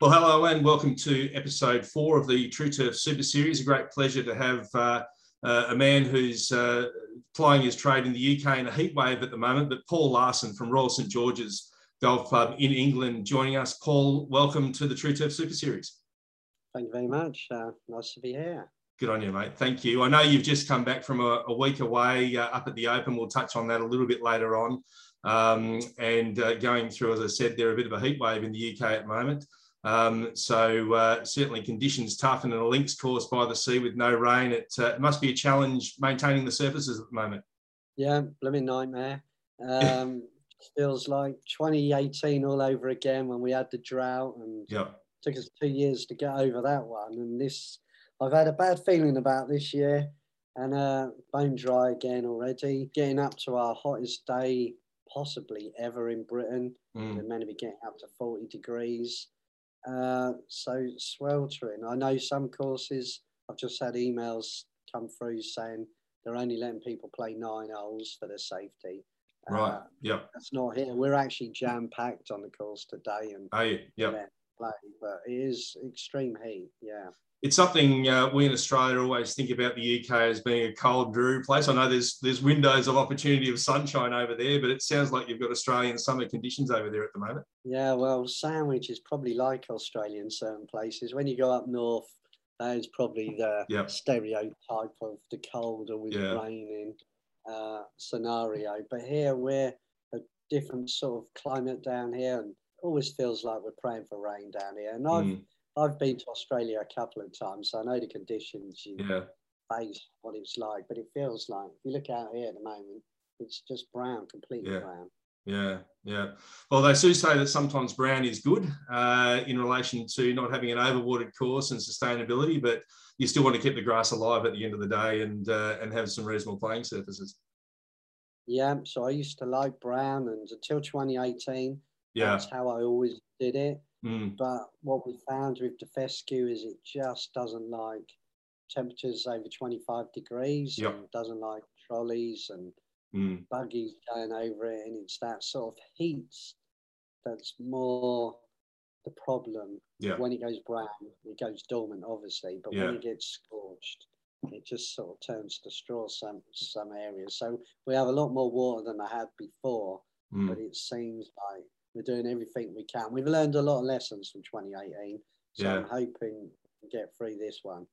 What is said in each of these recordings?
Well, hello and welcome to episode four of the Tru-Turf Super Series. A great pleasure to have uh, uh, a man who's uh, plying his trade in the UK in a heat wave at the moment, but Paul Larsen from Royal St George's Golf Club in England joining us. Paul, welcome to the Tru-Turf Super Series. Thank you very much. Uh, nice to be here. Good on you, mate. Thank you. I know you've just come back from a, a week away uh, up at the Open. We'll touch on that a little bit later on. Um, and uh, going through, as I said, there a bit of a heat wave in the UK at the moment. Um, so uh, certainly conditions tough and a links course by the sea with no rain. It, uh, it, must be a challenge maintaining the surfaces at the moment. Yeah, blooming nightmare. Um, feels like 2018 all over again when we had the drought and yeah. took us two years to get over that one. And this, I've had a bad feeling about this year and uh, bone dry again already. Getting up to our hottest day possibly ever in Britain. Mm. We're meant to be getting up to 40 degrees. Uh, so sweltering. I know some courses. I've just had emails come through saying they're only letting people play nine holes for their safety. Right. Uh, yeah. That's not here. We're actually jam packed on the course today, and hey, yeah. Play, but it is extreme heat. Yeah it's something uh, we in Australia always think about the UK as being a cold, dreary place. I know there's there's windows of opportunity of sunshine over there, but it sounds like you've got Australian summer conditions over there at the moment. Yeah, well, Sandwich is probably like Australia in certain places. When you go up north, that is probably the yep. stereotype of the cold or with yeah. raining uh, scenario. But here we're a different sort of climate down here, and always feels like we're praying for rain down here. And I've mm I've been to Australia a couple of times, so I know the conditions you yeah. face, what it's like. But it feels like if you look out here at the moment, it's just brown, completely yeah. brown. Yeah, yeah. Well, they do say that sometimes brown is good uh, in relation to not having an overwatered course and sustainability, but you still want to keep the grass alive at the end of the day and uh, and have some reasonable playing surfaces. Yeah, so I used to like brown, and until 2018, yeah, that's how I always did it. Mm. But what we found with the fescue is it just doesn't like temperatures over 25 degrees yep. and doesn't like trolleys and mm. buggies going over it. And it's that sort of heat that's more the problem. Yeah. When it goes brown, it goes dormant, obviously. But yeah. when it gets scorched, it just sort of turns to straw some some areas. So we have a lot more water than I had before, mm. but it seems like we're doing everything we can. We've learned a lot of lessons from 2018, so yeah. I'm hoping to get through this one.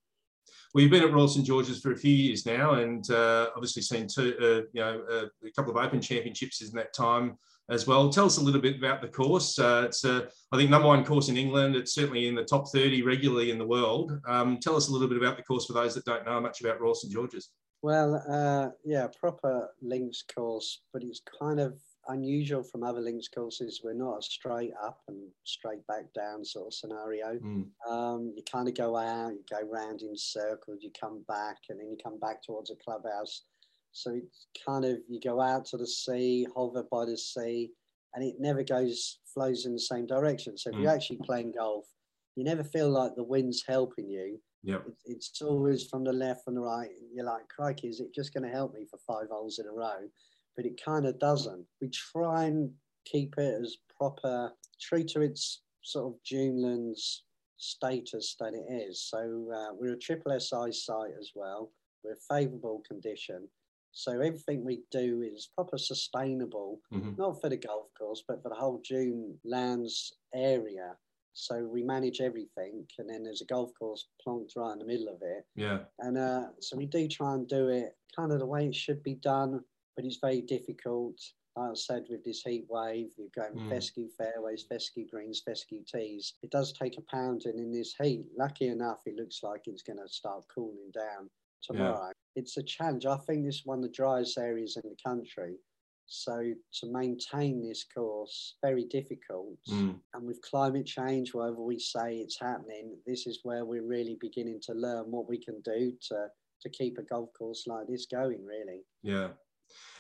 Well, you've been at Royal St George's for a few years now, and uh, obviously seen two, uh, you know, uh, a couple of Open Championships in that time as well. Tell us a little bit about the course. Uh, it's, uh, I think, number one course in England. It's certainly in the top 30 regularly in the world. Um, tell us a little bit about the course for those that don't know much about Royal St George's. Well, uh, yeah, proper links course, but it's kind of unusual from other links courses. We're not a straight up and straight back down sort of scenario. Mm. Um, you kind of go out, you go round in circles, you come back, and then you come back towards a clubhouse. So it's kind of you go out to the sea, hover by the sea, and it never goes flows in the same direction. So if mm. you're actually playing golf, you never feel like the wind's helping you. Yeah, it's always from the left and the right. You're like, crikey, is it just going to help me for five holes in a row? But it kind of doesn't. We try and keep it as proper, true to its sort of Dunelands status that it is. So uh, we're a triple SI site as well. We're favourable condition. So everything we do is proper sustainable, mm-hmm. not for the golf course, but for the whole Dune lands area. So we manage everything, and then there's a golf course plonked right in the middle of it. Yeah. And uh, so we do try and do it kind of the way it should be done but it's very difficult. Like I said, with this heat wave, you're going mm. fescue fairways, fescue greens, fescue tees. It does take a pounding in this heat. Lucky enough, it looks like it's going to start cooling down tomorrow. Yeah. It's a challenge. I think this is one of the driest areas in the country. So to maintain this course, very difficult. Mm. And with climate change, whatever we say it's happening, this is where we're really beginning to learn what we can do to to keep a golf course like this going. Really. Yeah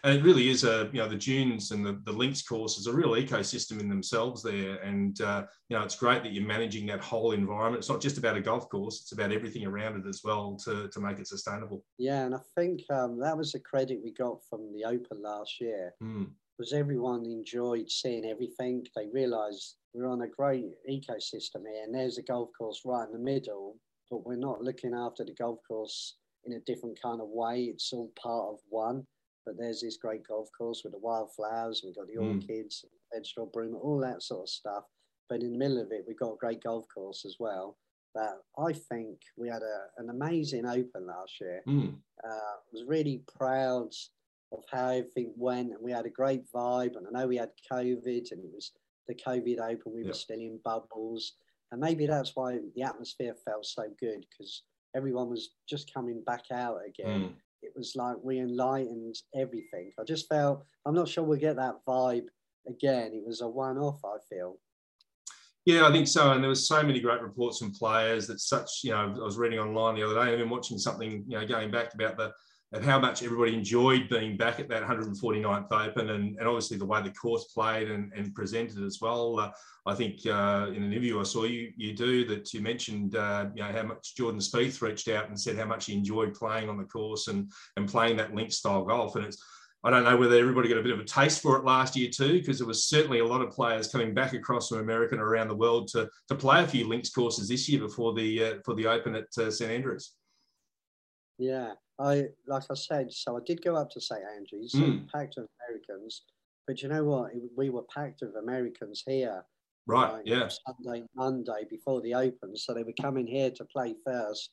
and it really is a you know the dunes and the, the links course is a real ecosystem in themselves there and uh, you know it's great that you're managing that whole environment it's not just about a golf course it's about everything around it as well to, to make it sustainable yeah and i think um, that was the credit we got from the open last year mm. was everyone enjoyed seeing everything. They realised we're on a great ecosystem here, and there's a golf course right in the middle, but we're not looking after the golf course in a different kind of way. It's all part of one. But there's this great golf course with the wildflowers, we've got the mm. orchids, vegetable broom, all that sort of stuff. But in the middle of it, we've got a great golf course as well. That I think we had a, an amazing open last year. Mm. Uh, was really proud of how everything went, and we had a great vibe. And I know we had COVID, and it was the COVID Open. We yep. were still in bubbles, and maybe that's why the atmosphere felt so good because everyone was just coming back out again. Mm. It was like we enlightened everything. I just felt I'm not sure we'll get that vibe again. It was a one-off. I feel. Yeah, I think so. And there was so many great reports from players that such, you know, I was reading online the other day, I've been watching something, you know, going back about the and how much everybody enjoyed being back at that 149th Open and, and obviously the way the course played and, and presented as well. Uh, I think uh, in an interview I saw you you do that you mentioned uh, you know how much Jordan Spieth reached out and said how much he enjoyed playing on the course and and playing that link style golf and it's I don't know whether everybody got a bit of a taste for it last year too, because there was certainly a lot of players coming back across from America and around the world to, to play a few links courses this year before the uh, for the Open at uh, St Andrews. Yeah, I like I said, so I did go up to St Andrews, mm. packed of Americans, but you know what? We were packed of Americans here. Right. Like yeah. Sunday, Monday before the Open, so they were coming here to play first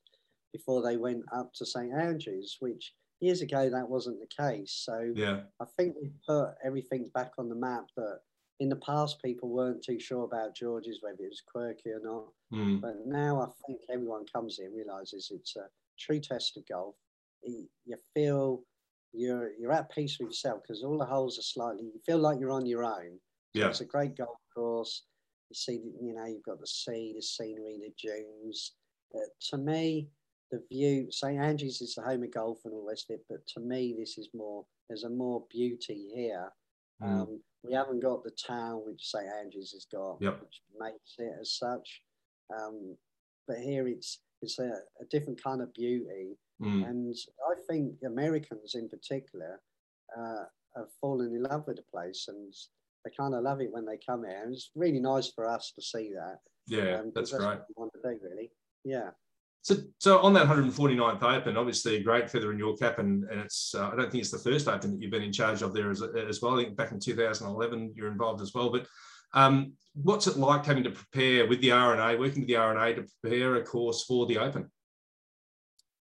before they went up to St Andrews, which years ago that wasn't the case. So yeah, I think we put everything back on the map that in the past people weren't too sure about George's whether it was quirky or not. Mm. But now I think everyone comes in realizes it's a true test of golf you feel you're you're at peace with yourself because all the holes are slightly. You feel like you're on your own. So yeah, it's a great golf course. You see, you know, you've got the sea, the scenery, the dunes. Uh, to me, the view. St Andrews is the home of golf and all the rest of it, but to me, this is more. There's a more beauty here. Mm. Um, we haven't got the town which St Andrews has got, yep. which makes it as such. Um, but here it's it's a, a different kind of beauty Mm. And I think Americans in particular uh, have fallen in love with the place and they kind of love it when they come here. And it's really nice for us to see that. Yeah, um, that's, that's right. want to do, really. Yeah. So, so on that 149th Open, obviously a great feather in your cap, and, and it's uh, I don't think it's the first Open that you've been in charge of there as, as well. I think back in 2011 you're involved as well. But um, what's it like having to prepare with the R&A, working with the R&A to prepare a course for the Open?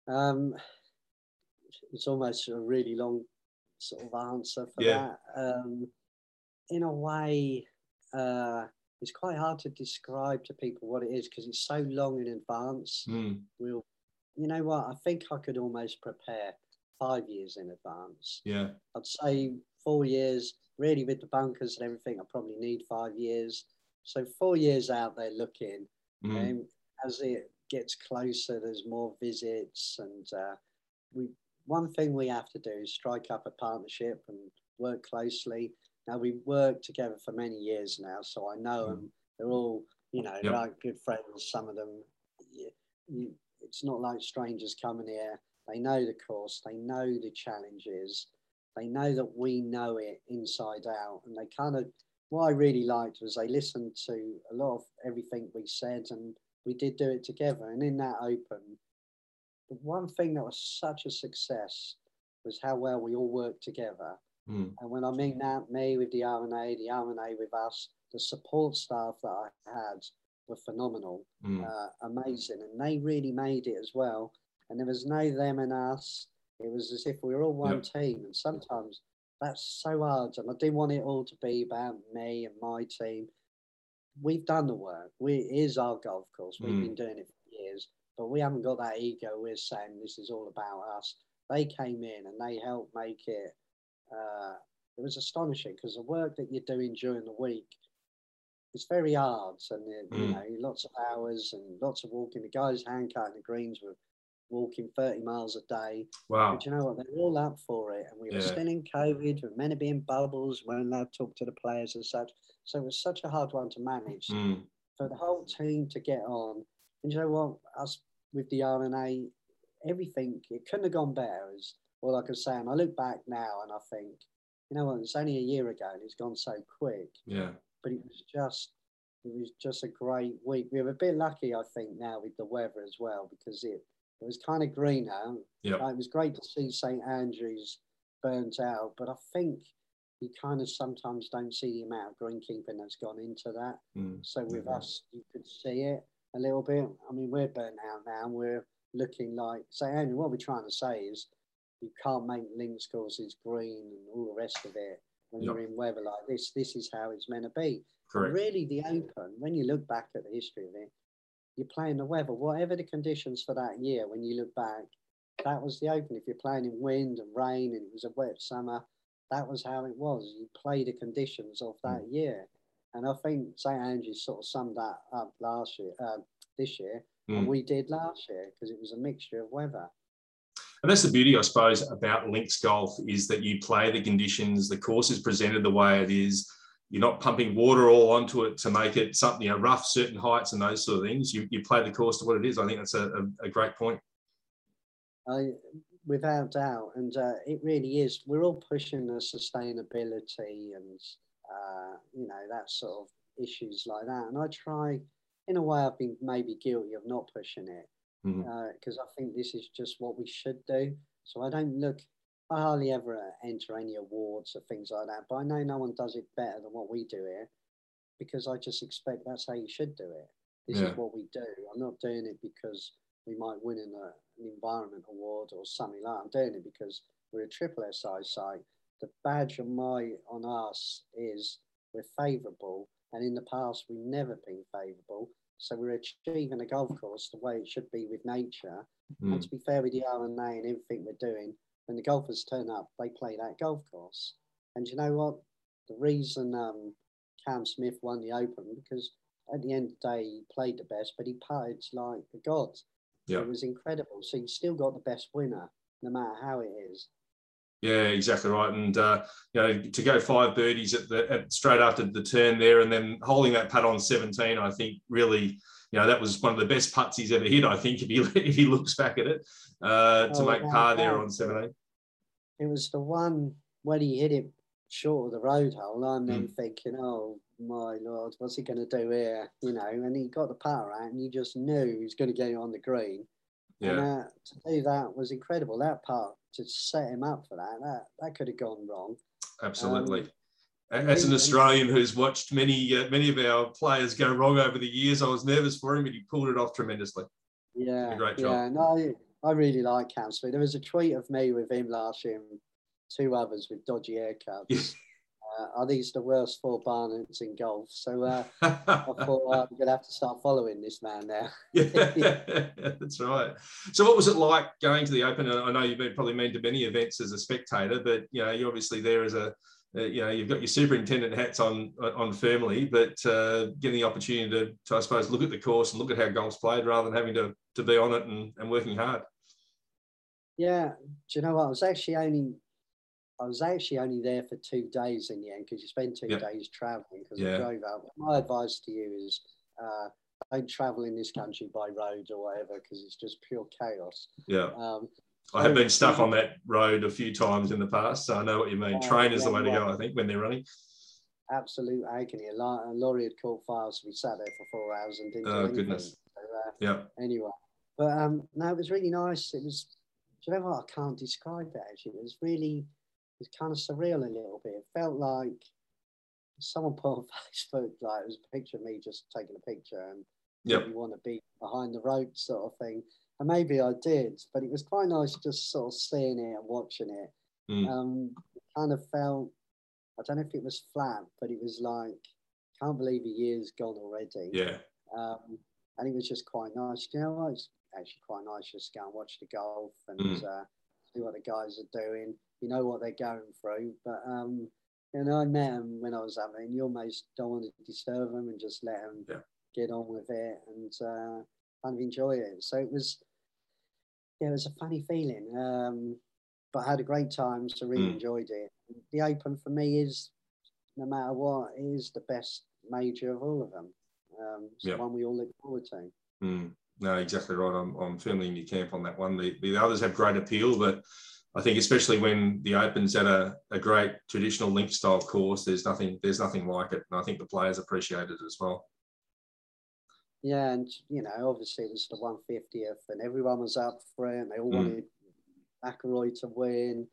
Um, it's almost a really long sort of answer for yeah. that. Um, in a way, uh, it's quite hard to describe to people what it is because it's so long in advance. Mm. We'll, you know what? I think I could almost prepare five years in advance. Yeah, I'd say four years. Really, with the bunkers and everything, I probably need five years. So four years out there looking, mm. um, as it gets closer, there's more visits, and uh, we one thing we have to do is strike up a partnership and work closely. Now we've worked together for many years now, so I know mm. them. They're all you know yep. like good friends. Some of them, you, you, it's not like strangers coming here. They know the course. They know the challenges. They know that we know it inside out, and they kind of. What I really liked was they listened to a lot of everything we said, and we did do it together. And in that open, the one thing that was such a success was how well we all worked together. Mm. And when I mean that, me with the R&A, the R&A with us, the support staff that I had were phenomenal, mm. uh, amazing. And they really made it as well. And there was no them and us. It was as if we were all one yep. team. And sometimes that's so hard. And I didn't want it all to be about me and my team we've done the work. We is our golf course. We've mm. been doing it for years, but we haven't got that ego. We're saying this is all about us. They came in and they helped make it. Uh, it was astonishing because the work that you're doing during the week it's very hard and it, mm. you know lots of hours and lots of walking. The guys hand cutting the greens were walking 30 miles a day. Wow. But you know what? They're all up for it. And we were yeah. still in COVID, we were meant to be in bubbles, we weren't allowed to talk to the players and such. So it was such a hard one to manage. Mm. For the whole team to get on. And you know what? Us with the R&A, everything, it couldn't have gone better, is all I can say. And I look back now and I think you know what? It's only a year ago, and it's gone so quick. Yeah. But it was just, it was just a great week. We were a bit lucky, I think, now with the weather as well, because it it was kind of green now. Yeah. it was great to see St Andrews burnt out, but I think you kind of sometimes don't see the amount of greenkeeping that's gone into that. Mm. So with us, you could see it a little bit. I mean, we're burnt out now. And we're looking like St Andrews. What we're trying to say is you can't make links courses green and all the rest of it when yep. you're in weather like this. This is how it's meant to be. Correct. really, the Open, when you look back at the history of it, you're playing the weather, whatever the conditions for that year, when you look back, that was the Open. If you're playing in wind and rain and it was a wet summer, that was how it was. You play the conditions of that mm. year. And I think St Andrews sort of summed that up last year, uh, this year, mm. and we did last year because it was a mixture of weather. And that's the beauty, I suppose, about links golf is that you play the conditions, the course is presented the way it is. You're not pumping water all onto it to make it something you know, rough, certain heights and those sort of things. You, you play the course to what it is. I think that's a, a, a great point. I, without doubt, and uh, it really is. We're all pushing the sustainability and uh, you know that sort of issues like that. And I try, in a way, I've been maybe guilty of not pushing it because mm-hmm. uh, I think this is just what we should do. So I don't look. I hardly ever enter any awards or things like that, but I know no one does it better than what we do here because I just expect that's how you should do it. This yeah. is what we do. I'm not doing it because we might win in a, an environment award or something like that. I'm doing it because we're a triple SI site. The badge on my on us is we're favourable, and in the past we've never been favourable. So we're achieving a golf course the way it should be with nature. Mm. And to be fair with the R&A and everything we're doing, when the golfers turn up, they play that golf course. And you know what? The reason um, Cam Smith won the Open because at the end of the day he played the best, but he putted like the gods. Yeah. It was incredible. So you still got the best winner, no matter how it is. Yeah, exactly right. And uh, you know, to go five birdies at the at, straight after the turn there, and then holding that putt on 17, I think really, you know, that was one of the best putts he's ever hit. I think if he if he looks back at it uh, to oh, make par there on 17. It was the one when he hit it short of the road hole. I'm then mm. thinking, oh my lord, what's he going to do here? You know, and he got the power out, and you just knew he was going to get it on the green. Yeah. And uh, to do that was incredible. That part to set him up for that, that that could have gone wrong. Absolutely. Um, As an Australian who's watched many uh, many of our players go wrong over the years, I was nervous for him, but he pulled it off tremendously. Yeah, great job. Yeah, no, I really like Cam There was a tweet of me with him last year, and two others with dodgy haircuts. Uh, are these the worst four Barnetts in golf? So uh, I thought uh, I'm going to have to start following this man now. yeah, that's right. So, what was it like going to the Open? I know you've been probably been to many events as a spectator, but you know you're obviously there as a you know you've got your superintendent hats on on firmly, but uh, getting the opportunity to, to, I suppose, look at the course and look at how golf's played rather than having to to be on it and, and working hard. Yeah, do you know what? I was actually only I was actually only there for two days in the end because you spend two days traveling because yeah. I drove out. My advice to you is uh, don't travel in this country by road or whatever because it's just pure chaos. Yeah. Um, I have been stuck on that road a few times in the past, so I know what you mean. Uh, Train is the way to go, I think, when they're running. Absolute agony. A lorry had caught fire, so we sat there for four hours and didn't oh, do goodness. So, uh, yeah. Anyway, but um, no, it was really nice. It was, you know what? I can't describe it actually. It was really it's kind of surreal a little bit. It felt like someone put on Facebook, like it was a picture of me just taking a picture and yep. you want to be behind the rope sort of thing. And maybe I did, but it was quite nice just sort of seeing it and watching it. Mm. Um, kind of felt, I don't know if it was flat, but it was like, can't believe a year's gone already. Yeah. Um, and it was just quite nice. You know what? It's actually quite nice just to go and watch the golf and mm. uh, see what the guys are doing you know what they're going through. But um, you know, I met them when I was up there, and you almost don't want to disturb them and just let them yeah. get on with it and uh, kind of enjoy it. So it was, yeah, it was a funny feeling. Um, but I had a great time, so really mm. enjoyed it. The Open for me is, no matter what, is the best major of all of them. Um, it's yeah. the one we all look forward to. Mm. No, exactly right. I'm, I'm firmly in your camp on that one. The, the others have great appeal, but I think especially when the Open's at a, a great traditional link style course, there's nothing there's nothing like it, and I think the players appreciate it as well. Yeah, and you know, obviously it was the 150th, and everyone was up for it, and they all mm. wanted McIlroy to win.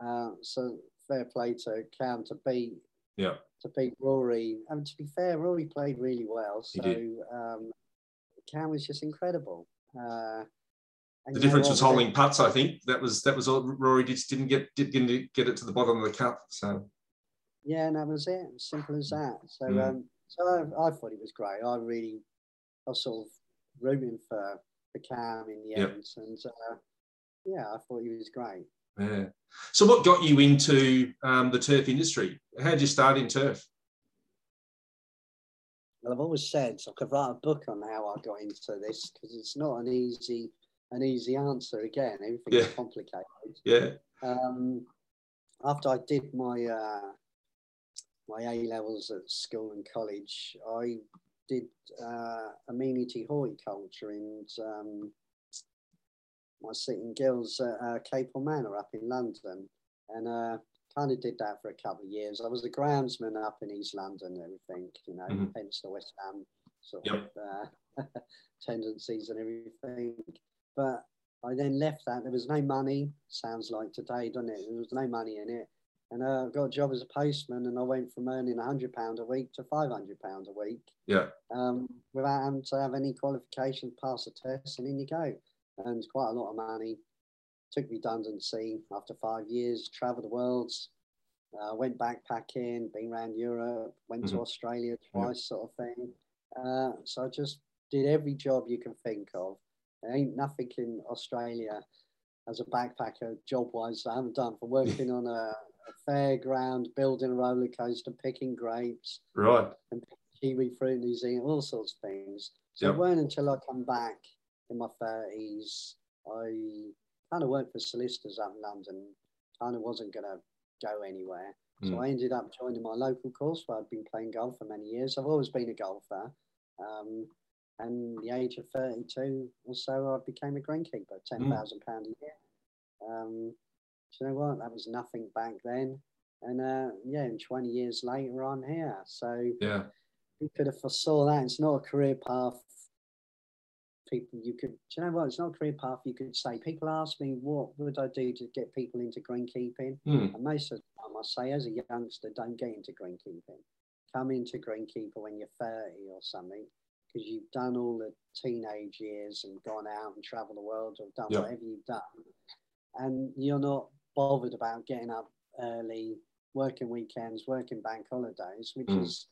Uh, so fair play to Cam to beat yeah to beat Rory. And to be fair, Rory played really well. So um, Cam was just incredible. Uh, the difference was holding putts. I think that was that was all. Rory just didn't get didn't get it to the bottom of the cup. So yeah, and that was it. Simple as that. So mm. um, so I, I, thought it was great. I really was sort of rooting for for Cam in the yep. end, and uh, yeah, I thought he was great. Yeah. So, what got you into um, the turf industry? How did you start in turf? Well, I've always said I could write a book on how I got into this because it's not an easy an easy answer. Again, everything's yeah. complicated. Yeah. Um, after I did my uh, my A levels at school and college, I did uh, amenity horticulture and um, my City and Guilds at uh, Capel Manor up in London, and uh, kind of did that for a couple of years. I was a groundsman up in East London and everything, you know, mm-hmm. hence the West Ham sort yep. of uh, tendencies and everything. But I then left that. There was no money. Sounds like today, doesn't it? There was no money in it. And uh, I got a job as a postman, and I went from earning hundred pound a week to five hundred pound a week. Yeah. Um, without having to have any qualification, pass a test, and in you go earned quite a lot of money. Took redundancy after five years, travelled the world, uh, went backpacking, been around Europe, went mm-hmm. to Australia twice, yeah. sort of thing. Uh, so I just did every job you can think of. There ain't nothing in Australia as a backpacker, job wise, I haven't done for working on a, a fairground, building a roller coaster, picking grapes, right, and kiwi fruit in New Zealand, all sorts of things. So yep. it weren't until I come back in my 30s. I kind of worked for solicitors up in London, kind of wasn't going to go anywhere. Mm. So hmm. I ended up joining my local course where I'd been playing golf for many years. I've always been a golfer. Um, and the age of 32 or so, I became a greenkeeper, £10,000 mm. a year. Um, you know what? That was nothing back then. And uh, yeah, and 20 years later, I'm here. So yeah, who could have foresaw that? It's not a career path people you could you know what it's not a career path you could say people ask me what would i do to get people into greenkeeping mm. and most of the time i say as a youngster don't get into greenkeeping come into greenkeeper when you're 30 or something because you've done all the teenage years and gone out and traveled the world or done yep. whatever you've done and you're not bothered about getting up early working weekends working bank holidays which mm. is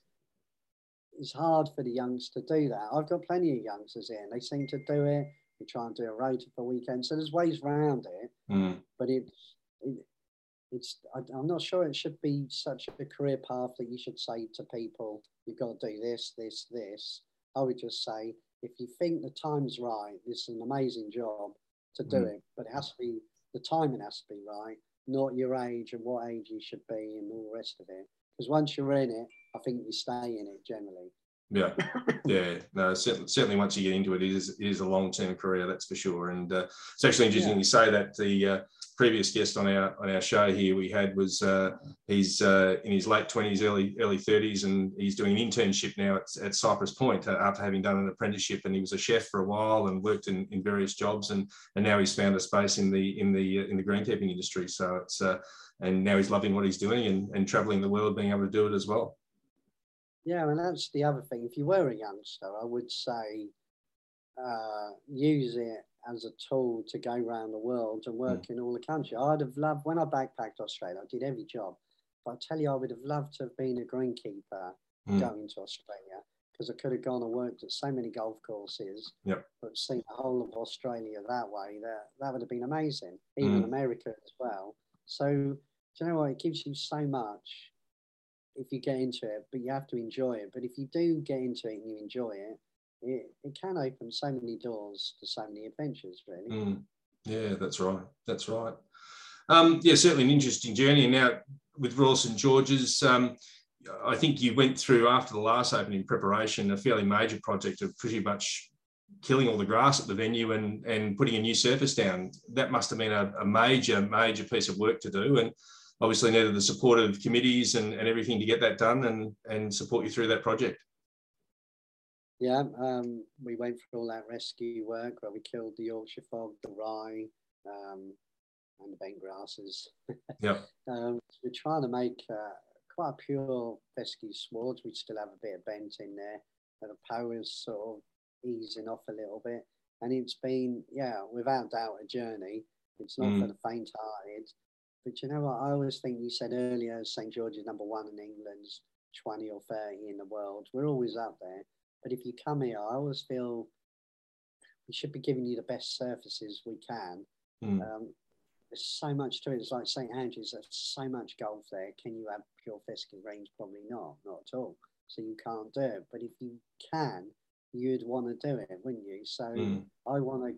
it's hard for the youngs to do that. I've got plenty of youngsters here, and they seem to do it. We try and do a rota for weekends, so there's ways around it. Mm. But it, it it's I, am not sure it should be such a career path that you should say to people, you've got to do this, this, this. I would just say, if you think the time's right, this is an amazing job to do mm. it, but it has to be the timing has to be right, not your age and what age you should be and all the rest of it. Because once you're in it, I think you stay in it generally. Yeah, yeah, no, certainly, certainly once you get into it, it is, it is a long term career, that's for sure. And uh, it's actually interesting yeah. you say that the uh, previous guest on our on our show here we had was uh, he's uh, in his late twenties, early early thirties, and he's doing an internship now at, at Cypress Point uh, after having done an apprenticeship. And he was a chef for a while and worked in, in various jobs, and and now he's found a space in the in the uh, in the greenkeeping industry. So it's and now he's loving what he's doing and, and traveling the world, being able to do it as well. Yeah, and that's the other thing. If you were a youngster, I would say uh, use it as a tool to go around the world and work mm. in all the country. I'd have loved when I backpacked Australia. I did every job, but I tell you, I would have loved to have been a greenkeeper mm. going to Australia because I could have gone and worked at so many golf courses. Yep. But seen the whole of Australia that way, that that would have been amazing. Even mm. America as well. So do you know what? It gives you so much if you get into it, but you have to enjoy it. But if you do get into it and you enjoy it, it, it can open so many doors to so many adventures, really. Mm. Yeah, that's right. That's right. Um, yeah, certainly an interesting journey. And now with Royal St George's, um, I think you went through after the last opening preparation a fairly major project of pretty much killing all the grass at the venue and and putting a new surface down. That must have been a, a major major piece of work to do, and obviously needed the support of committees and, and everything to get that done and and support you through that project. Yeah, um, we went through all that rescue work where we killed the Yorkshire fog, the rye, um, and the bent grasses. yeah. um, we're trying to make uh, quite a pure fescue swards. We still have a bit of bent in there, but the Poa's sort of easing off a little bit. And it's been, yeah, without doubt, a journey. It's not mm. for the faint-hearted. But you know what? I always think you said earlier, St George is number one in England's 20 or 30 in the world. We're always up there. But if you come here, I always feel we should be giving you the best surfaces we can. Mm. Um, there's so much to it. It's like St Andrews. There's so much golf there. Can you have pure fescue range? Probably not. Not at all. So you can't do it. But if you can, you'd want to do it, wouldn't you? So mm. I want to.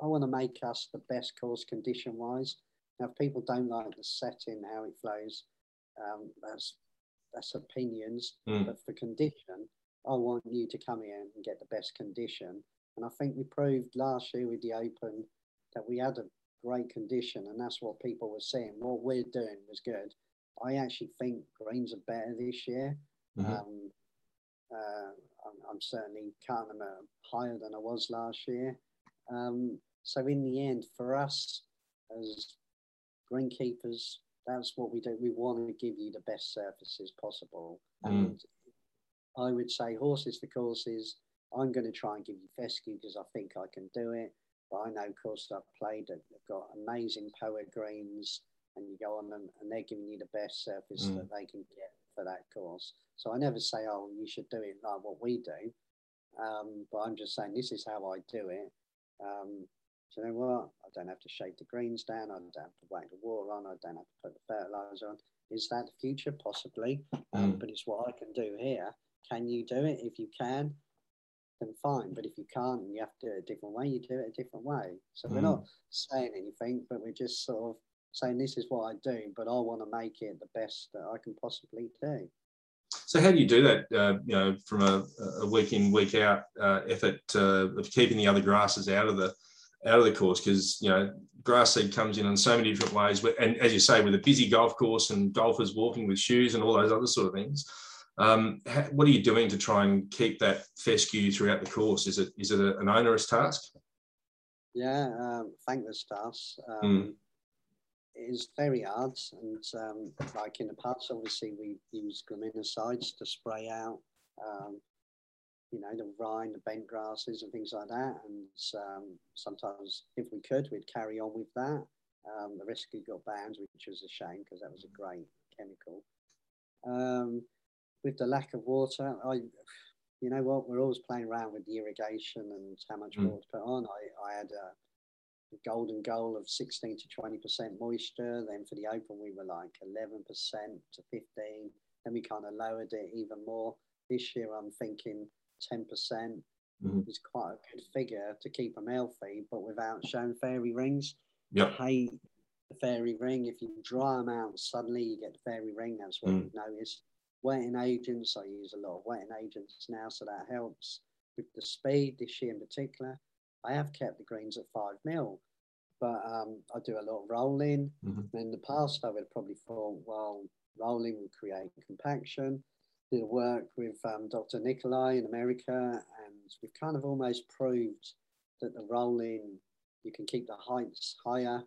I want to make us the best course condition wise. Now, if people don't like the setting, how it flows, um, that's that's opinions. Mm. But for condition, I want you to come in and get the best condition. And I think we proved last year with the Open that we had a great condition, and that's what people were saying. What we're doing was good. I actually think greens are better this year. Mm-hmm. Um, uh, I'm, I'm, certainly counting them higher than I was last year. Um, so in the end, for us as greenkeepers, that's what we do. We want to give you the best surfaces possible, mm. and I would say horses for courses. I'm going to try and give you fescue because I think I can do it. But I know courses I've played that have got amazing Poa greens, and you go on them, and they're giving you the best surface mm. that they can get for that course. So I never say, oh, you should do it like what we do. Um, but I'm just saying this is how I do it. Um, do you know what? I don't have to shave the greens down. I don't have to whack the water on. I don't have to put the fertilizer on. Is that the future? Possibly. Um, mm. But it's what I can do here. Can you do it? If you can, then fine. But if you can't and you have to do it a different way, you do it a different way. So mm. we're not saying anything, but we're just sort of saying this is what I do, but I want to make it the best that I can possibly do. So how do you do that? Uh, you know, from a, a, week in week out uh, effort uh, of keeping the other grasses out of the out of the course because you know grass seed comes in in so many different ways. And as you say, with a busy golf course and golfers walking with shoes and all those other sort of things, um, what are you doing to try and keep that fescue throughout the course? Is it is it a, an onerous task? Yeah, um, thankless task. Um, mm. It is very hard, and um, like in the past, obviously we use graminicides to spray out, um, you know, the rye, the bent grasses, and things like that. And um, sometimes, if we could, we'd carry on with that. Um, the rescue got banned, which was a shame because that was a great chemical. With the lack of water, I, you know what, we're always playing around with the irrigation and how much mm. water to put on. I, I had a, golden goal of 16 to 20% moisture. Then for the open, we were like 11% to 15. Then we kind of lowered it even more. This year, I'm thinking 10% mm-hmm. is quite a good figure to keep them healthy, but without showing fairy rings. I hate the fairy ring. If you dry them out, suddenly you get the fairy ring. That's what mm. we've noticed wetting agents. I use a lot of wetting agents now, so that helps with the speed this year in particular. I have kept the greens at five mil, but um, I do a lot of rolling. Mm-hmm. In the past, I would probably thought, well, rolling would create compaction. Did work with um, Dr. Nikolai in America, and we've kind of almost proved that the rolling you can keep the heights higher,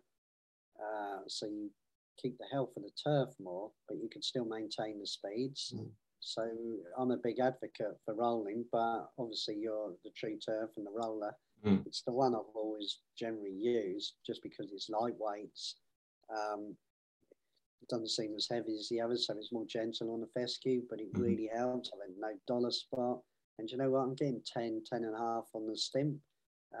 uh, so you keep the health of the turf more, but you can still maintain the speeds. Mm. So I'm a big advocate for rolling, but obviously you're the Tru-Turf and the roller. Mm. It's the one I've always generally used just because it's lightweight. Um, it doesn't seem as heavy as the others, so it's more gentle on the fescue, but it mm. really helps. I've had no dollar spot. And you know what? I'm getting 10, 10 and a half on the stimp.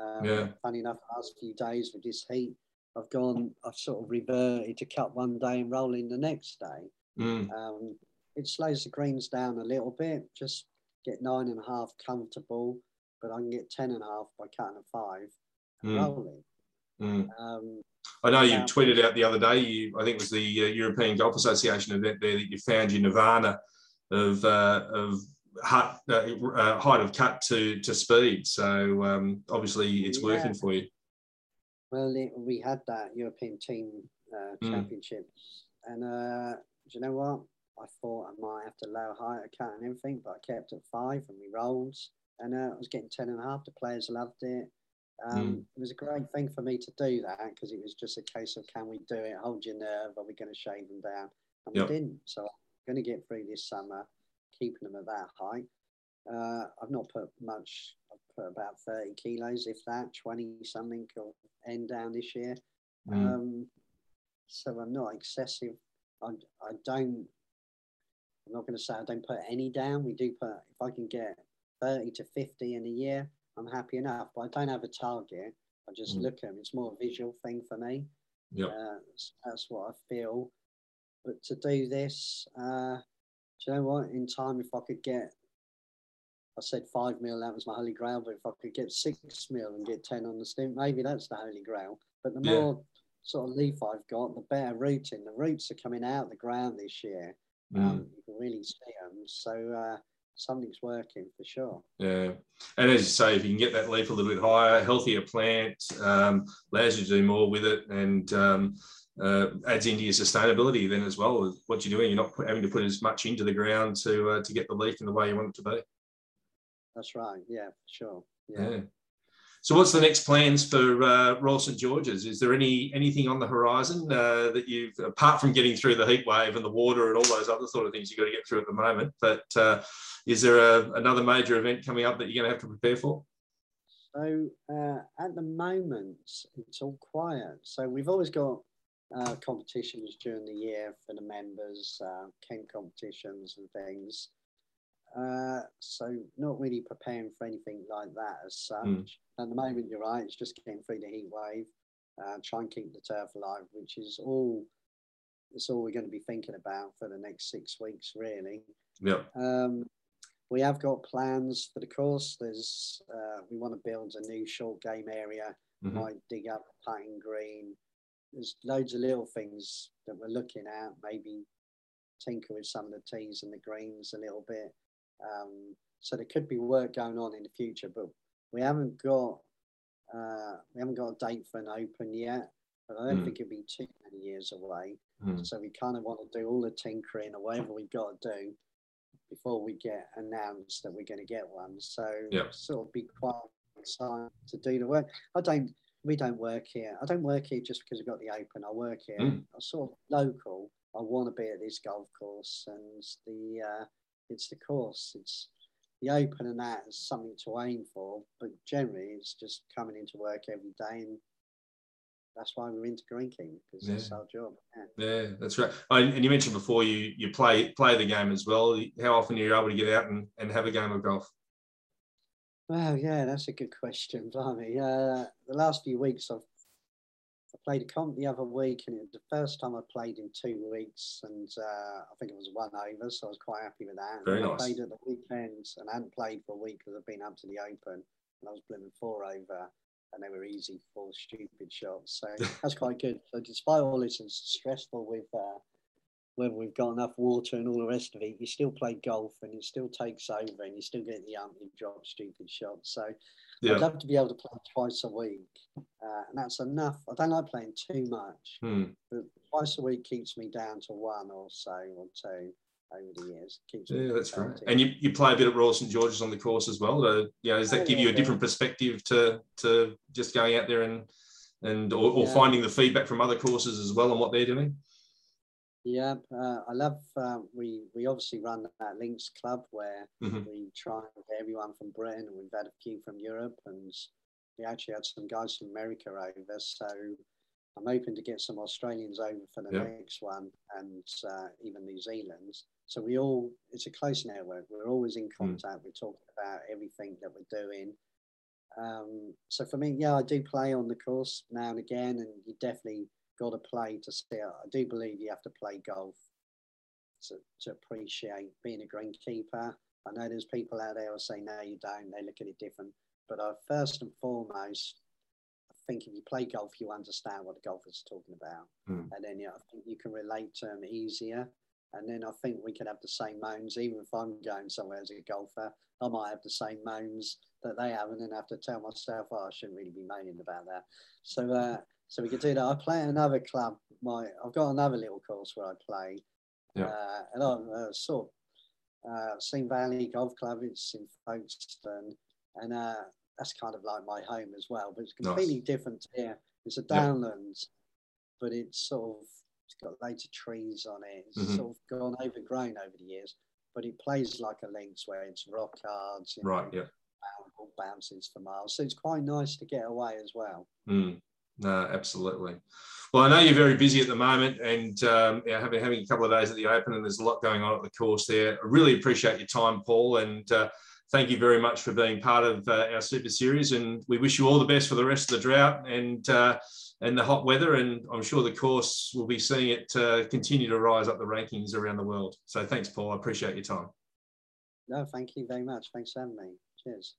Um, yeah. Funny enough, the last few days with this heat, I've gone, I've sort of reverted to cut one day and rolling the next day. Mm. Um, it slows the greens down a little bit, just get nine and a half comfortable, but I can get ten and a half by cutting a five and mm. rolling. Mm. Um, I know you tweeted out the other day. You, I think it was the uh, European Golf Association event there that you found your nirvana of uh, of height, uh, uh, height of cut to to speed. So um, obviously, it's yeah. working for you. Well, it, we had that European team uh, mm. championships, and uh, do you know what? I thought I might have to lower height cut and everything, but I kept at five and we rolled, and uh, I was getting ten and a half. The players loved it. Um, mm. It was a great thing for me to do that because it was just a case of can we do it? Hold your nerve. Are we going to shave them down? And yep. we didn't. So I'm going to get through this summer, keeping them at that height. Uh, I've not put much. Put about 30 kilos, if that, 20 something, or end down this year. Mm. Um, so I'm not excessive. I, I don't. I'm not going to say I don't put any down. We do put. If I can get 30 to 50 in a year, I'm happy enough. But I don't have a target. I just mm. look at them. It's more a visual thing for me. Yeah, uh, that's, that's, what I feel. But to do this, uh, do you know what? In time, if I could get, I said five mil, that was my holy grail. But if I could get six mil and get 10 on the stimp, maybe that's the holy grail. But the yeah. more sort of leaf I've got, the better rooting. The roots are coming out of the ground this year. Mm. Um, you can really see them. So, uh, something's working for sure. Yeah, and as you say, if you can get that leaf a little bit higher, healthier plant, um, allows you to do more with it, and um, uh, adds into your sustainability then as well. What you're doing, you're not having to put as much into the ground to uh, to get the leaf in the way you want it to be. That's right. Yeah, sure. Yeah. yeah. So, what's the next plans for uh, Royal St George's? Is there any anything on the horizon uh, that you've, apart from getting through the heat wave and the water and all those other sort of things you've got to get through at the moment? But uh, is there a, another major event coming up that you're going to have to prepare for? So, uh, at the moment, it's all quiet. So, we've always got uh, competitions during the year for the members, uh, Kent competitions and things. Uh, so not really preparing for anything like that as such. Mm. At the moment, you're right. It's just getting through the heat wave, uh, try and keep the turf alive, which is all. It's all we're going to be thinking about for the next six weeks, really. Yeah. Um, we have got plans for the course. There's uh, we want to build a new short game area. Mm-hmm. Might dig up a putting green, there's loads of little things that we're looking at. Maybe tinker with some of the tees and the greens a little bit. Um, so there could be work going on in the future, but we haven't got uh, we haven't got a date for an open yet. But I don't mm. think it'll be too many years away. Mm. So we kind of want to do all the tinkering or whatever we've got to do before we get announced that we're going to get one. So yep. sort of be quite excited to do the work. I don't we don't work here. I don't work here just because we've got the open. I work here. Mm. I'm sort of local. I want to be at this golf course, and the uh, it's the course. It's the open, and that is something to aim for. But generally, it's just coming into work every day, and that's why we're into greenkeeping because yeah. that's our job. Yeah, yeah that's right. And you mentioned before you you play play the game as well. How often are you able to get out and, and have a game of golf? Well, yeah, that's a good question, Blimey. Uh, the last few weeks, I've I played a comp the other week, and it was the first time I played in two weeks, and uh, I think it was one over, so I was quite happy with that. Very nice. I played at the weekends, and I hadn't played for a week because I've been up to the Open, and I was playing four over, and they were easy, four stupid shots. So that's quite good. So despite all this, it's stressful with uh, whether we've got enough water and all the rest of it, you still play golf and it still takes over and you still get the ump, you drop stupid shots. So yeah. I'd love to be able to play twice a week. Uh, and that's enough. I don't like playing too much, hmm. but twice a week keeps me down to one or so or two over the years. Keeps yeah, that's right. And you, you play a bit at Royal St George's on the course as well. You know, does that yeah, give you a different perspective to to just going out there and and or, or finding the feedback from other courses as well on what they're doing? Yeah, uh, I love. Uh, we we obviously run that Links Club where mm-hmm. we try and get everyone from Britain, and we've had a few from Europe, and we actually had some guys from America over. So I'm hoping to get some Australians over for the yeah. next one, and uh, even New Zealand. So we all it's a close network. We're always in mm. contact. Mm. We're talking about everything that we're doing. Um, so for me, yeah, I do play on the course now and again, and you definitely got to play to see it. I do believe you have to play golf to, to appreciate being a greenkeeper. I know there's people out there who say, no, you don't. They look at it different. But uh, first and foremost, I think if you play golf, you understand what the golfer's talking about. Mm. And then yeah, I think you can relate to them easier. And then I think we can have the same moans, even if I'm going somewhere as a golfer. I might have the same moans that they have, and then have to tell myself, oh, I shouldn't really be moaning about that. So, uh, so we could do that. I play at another club. My, I've got another little course where I play, yeah. uh, and I'm uh, sort of uh, Sene Valley Golf Club. It's in Folkestone, and uh, that's kind of like my home as well. But it's completely nice. different here. It's a downlands, but it's sort of it's got loads of trees on it. It's mm-hmm. sort of gone overgrown over the years, but it plays like a links where it's rock cards, right? Know, yeah, bounces for miles. So it's quite nice to get away as well. Mm. No, absolutely. Well, I know you're very busy at the moment and um, yeah, having, having a couple of days at the Open, and there's a lot going on at the course there. I really appreciate your time, Paul, and uh, thank you very much for being part of uh, our Super Series. And we wish you all the best for the rest of the drought and uh, and the hot weather. And I'm sure the course will be seeing it uh, continue to rise up the rankings around the world. So thanks, Paul. I appreciate your time. No, thank you very much. Thanks for having me. Cheers.